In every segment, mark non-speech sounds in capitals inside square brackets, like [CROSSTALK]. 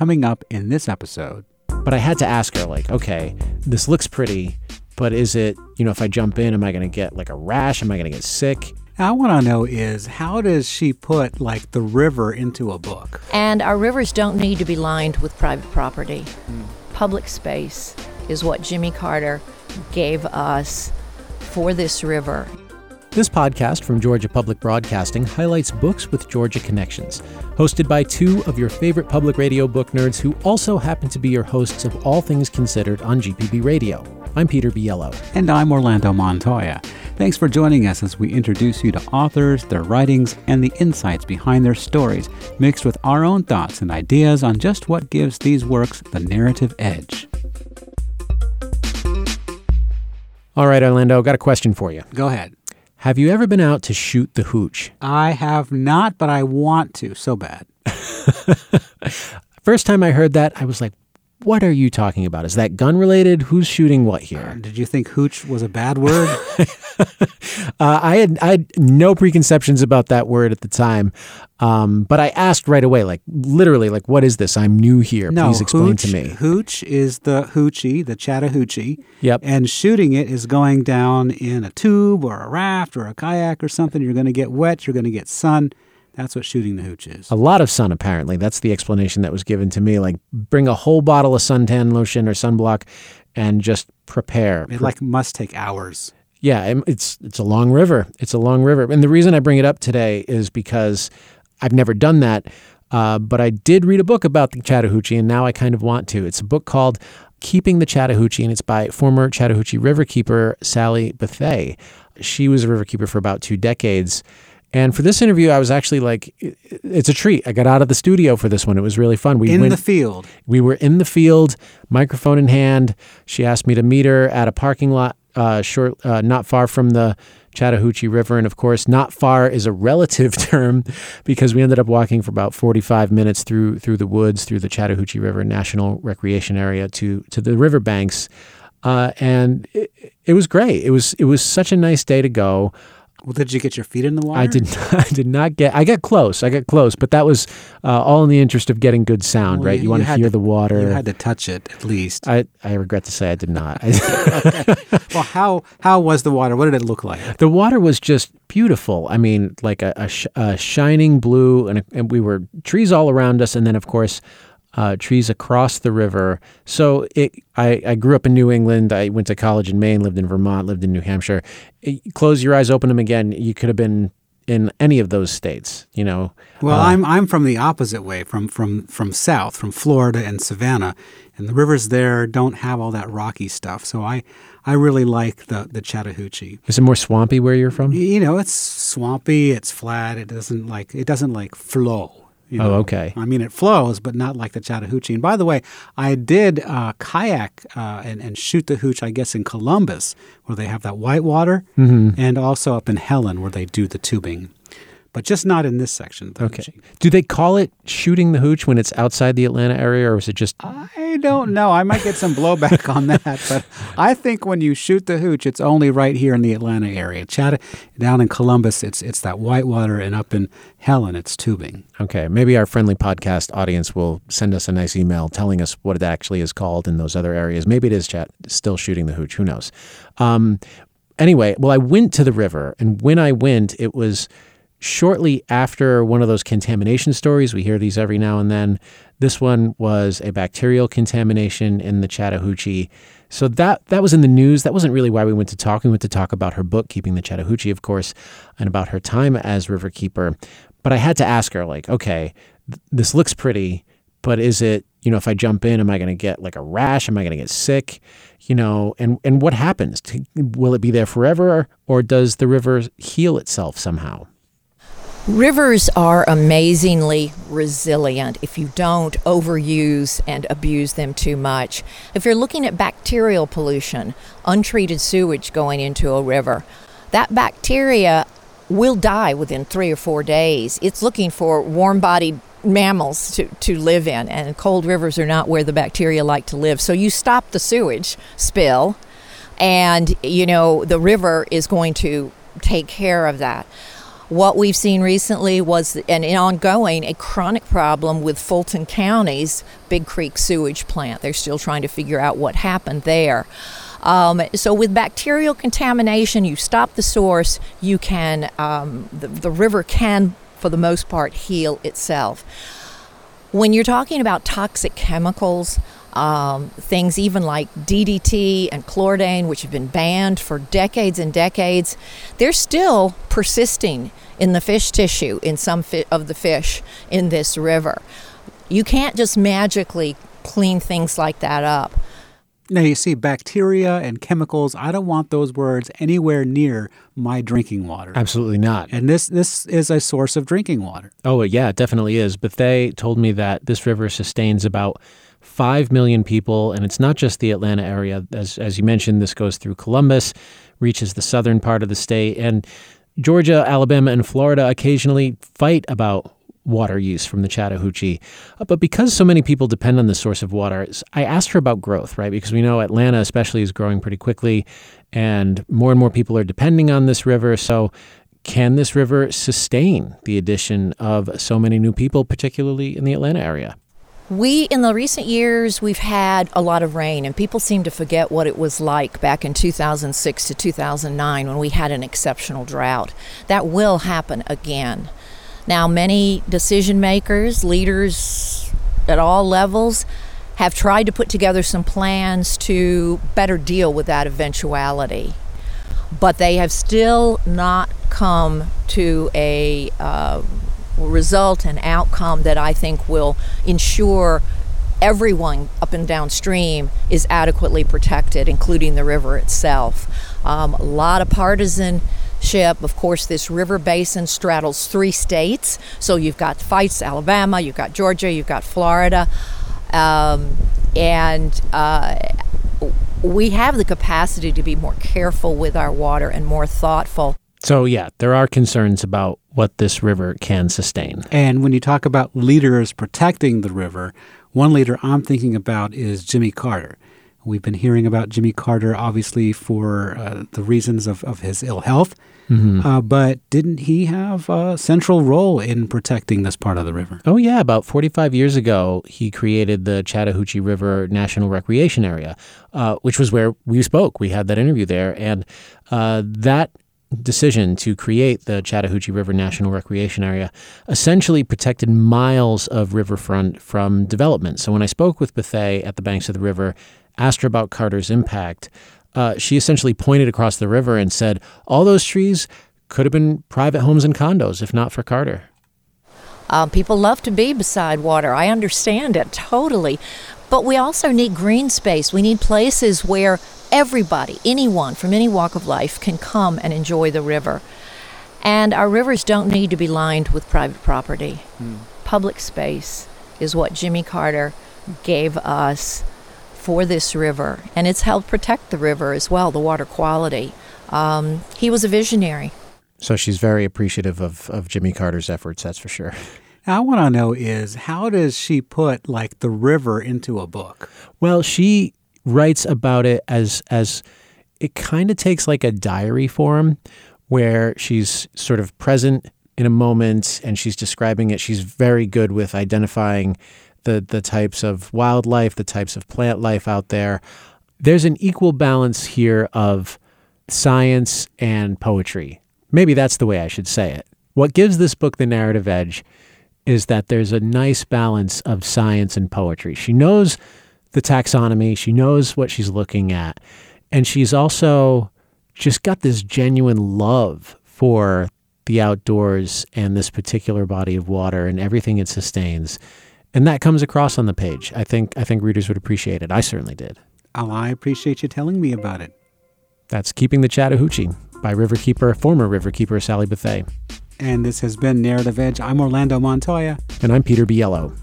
coming up in this episode. But I had to ask her, like, okay, this looks pretty, but is it, you know, if I jump in, am I going to get like a rash? Am I going to get sick? I want to know is how does she put like the river into a book? And our rivers don't need to be lined with private property. Mm. Public space is what Jimmy Carter gave us for this river. This podcast from Georgia Public Broadcasting highlights books with Georgia connections, hosted by two of your favorite public radio book nerds who also happen to be your hosts of All Things Considered on GPB Radio. I'm Peter Biello. And I'm Orlando Montoya. Thanks for joining us as we introduce you to authors, their writings, and the insights behind their stories, mixed with our own thoughts and ideas on just what gives these works the narrative edge. All right, Orlando, got a question for you. Go ahead. Have you ever been out to shoot the hooch? I have not, but I want to so bad. [LAUGHS] First time I heard that, I was like, what are you talking about? Is that gun related? Who's shooting what here? Uh, did you think hooch was a bad word? [LAUGHS] uh, I had I had no preconceptions about that word at the time, um, but I asked right away, like literally, like what is this? I'm new here. No, Please explain hooch, to me. Hooch is the hoochie, the Chattahoochee. Yep. And shooting it is going down in a tube or a raft or a kayak or something. You're going to get wet. You're going to get sun. That's what shooting the hooch is. A lot of sun, apparently. That's the explanation that was given to me. Like, bring a whole bottle of suntan lotion or sunblock and just prepare. It like must take hours. Yeah, it's it's a long river. It's a long river, and the reason I bring it up today is because I've never done that, uh, but I did read a book about the Chattahoochee, and now I kind of want to. It's a book called "Keeping the Chattahoochee," and it's by former Chattahoochee riverkeeper Sally Bethea. She was a riverkeeper for about two decades and for this interview, I was actually like, it's a treat. I got out of the studio for this one. It was really fun. We in went, the field. We were in the field, microphone in hand. She asked me to meet her at a parking lot, uh, short, uh, not far from the Chattahoochee River. And of course, not far is a relative [LAUGHS] term because we ended up walking for about 45 minutes through through the woods, through the Chattahoochee River National Recreation Area to to the riverbanks. Uh, and it, it was great. It was it was such a nice day to go. Well, did you get your feet in the water? I did. Not, [LAUGHS] I did not get. I got close. I got close, but that was uh, all in the interest of getting good sound, well, right? You, you want to hear to, the water. You had to touch it at least. I, I regret to say I did not. okay. [LAUGHS] [LAUGHS] Well, how how was the water? What did it look like? The water was just beautiful. I mean, like a, a, sh- a shining blue, and, and we were trees all around us, and then of course uh, trees across the river. So it, I, I grew up in New England. I went to college in Maine, lived in Vermont, lived in New Hampshire. It, close your eyes, open them again. You could have been in any of those states, you know. Well, uh, I'm I'm from the opposite way, from from from south, from Florida and Savannah, and the rivers there don't have all that rocky stuff. So I I really like the the Chattahoochee. Is it more swampy where you're from? You know, it's swampy. It's flat. It doesn't like it doesn't like flow. You oh, know? Oh, okay. I mean, it flows, but not like the Chattahoochee. And by the way, I did uh, kayak uh, and, and shoot the hooch, I guess, in Columbus, where they have that white water, mm-hmm. and also up in Helen, where they do the tubing but just not in this section. Okay. Do they call it shooting the hooch when it's outside the Atlanta area, or is it just? I don't know. I might get some blowback on that, but I think when you shoot the hooch, it's only right here in the Atlanta area. Chat down in Columbus, it's it's that whitewater, and up in Helen, it's tubing. Okay, maybe our friendly podcast audience will send us a nice email telling us what it actually is called in those other areas. Maybe it is chat still shooting the hooch. Who knows? Um, anyway, well, I went to the river, and when I went, it was shortly after one of those contamination stories, we hear these every now and then. This one was a bacterial contamination in the Chattahoochee. So that that was in the news. That wasn't really why we went to talk. We went to talk about her book, Keeping the Chattahoochee, of course, and about her time as riverkeeper. But I had to ask her, like, okay, th- this looks pretty, but is it, you know, if I jump in, am I going to get like a rash? Am I going to get sick? You know, and and what happens? Will it be there forever, or does the river heal itself somehow? Rivers are amazingly resilient if you don't overuse and abuse them too much. If you're looking at bacterial pollution, untreated sewage going into a river, that bacteria will die within three or four days. It's looking for warm bodied mammals to, to live in, and cold rivers are not where the bacteria like to live. So you stop the sewage spill, and you know the river is going to take care of that. What we've seen recently was an ongoing, a chronic problem with Fulton County's Big Creek sewage plant. They're still trying to figure out what happened there. Um, so with bacterial contamination, you stop the source, you can, um, the, the river can, for the most part, heal itself. When you're talking about toxic chemicals, um, things even like DDT and chlordane, which have been banned for decades and decades, they're still persisting in the fish tissue in some fi- of the fish in this river. You can't just magically clean things like that up. Now, you see, bacteria and chemicals, I don't want those words anywhere near my drinking water. Absolutely not. And this, this is a source of drinking water. Oh, yeah, it definitely is. But they told me that this river sustains about 5 million people, and it's not just the Atlanta area. As, as you mentioned, this goes through Columbus, reaches the southern part of the state, and Georgia, Alabama, and Florida occasionally fight about water use from the Chattahoochee. Uh, but because so many people depend on this source of water, I asked her about growth, right? Because we know Atlanta, especially, is growing pretty quickly, and more and more people are depending on this river. So, can this river sustain the addition of so many new people, particularly in the Atlanta area? We, in the recent years, we've had a lot of rain, and people seem to forget what it was like back in 2006 to 2009 when we had an exceptional drought. That will happen again. Now, many decision makers, leaders at all levels, have tried to put together some plans to better deal with that eventuality. But they have still not come to a uh, result and outcome that I think will ensure everyone up and downstream is adequately protected, including the river itself. Um, a lot of partisanship. Of course, this river basin straddles three states. So you've got fights, Alabama, you've got Georgia, you've got Florida. Um, and uh, we have the capacity to be more careful with our water and more thoughtful. So, yeah, there are concerns about what this river can sustain. And when you talk about leaders protecting the river, one leader I'm thinking about is Jimmy Carter. We've been hearing about Jimmy Carter, obviously, for uh, the reasons of, of his ill health. Mm-hmm. Uh, but didn't he have a central role in protecting this part of the river? Oh, yeah. About 45 years ago, he created the Chattahoochee River National Recreation Area, uh, which was where we spoke. We had that interview there. And uh, that decision to create the Chattahoochee River National Recreation Area essentially protected miles of riverfront from development. So when I spoke with Bethea at the banks of the river, asked her about Carter's impact, uh, she essentially pointed across the river and said, all those trees could have been private homes and condos if not for Carter. Um, people love to be beside water. I understand it totally. But we also need green space. We need places where everybody, anyone from any walk of life, can come and enjoy the river. And our rivers don't need to be lined with private property. Mm. Public space is what Jimmy Carter gave us for this river, and it's helped protect the river as well, the water quality. Um, he was a visionary. So she's very appreciative of, of Jimmy Carter's efforts, that's for sure. Now, I want to know is how does she put like the river into a book? Well, she writes about it as as it kind of takes like a diary form where she's sort of present in a moment and she's describing it. She's very good with identifying the the types of wildlife, the types of plant life out there. There's an equal balance here of science and poetry. Maybe that's the way I should say it. What gives this book the narrative edge is that there's a nice balance of science and poetry. She knows the taxonomy, she knows what she's looking at, and she's also just got this genuine love for the outdoors and this particular body of water and everything it sustains. And that comes across on the page. I think I think readers would appreciate it. I certainly did. Oh, I appreciate you telling me about it. That's Keeping the Chattahoochee by Riverkeeper, former Riverkeeper Sally Bethea. And this has been Narrative Edge. I'm Orlando Montoya. And I'm Peter Biello.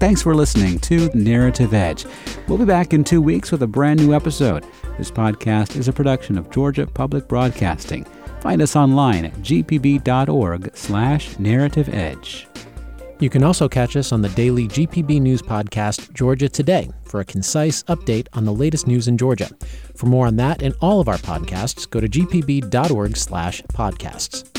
Thanks for listening to Narrative Edge. We'll be back in two weeks with a brand new episode. This podcast is a production of Georgia Public Broadcasting. Find us online at gpb.org slash narrative edge. You can also catch us on the daily GPB News podcast, Georgia Today, for a concise update on the latest news in Georgia. For more on that and all of our podcasts, go to gpb.org/podcasts.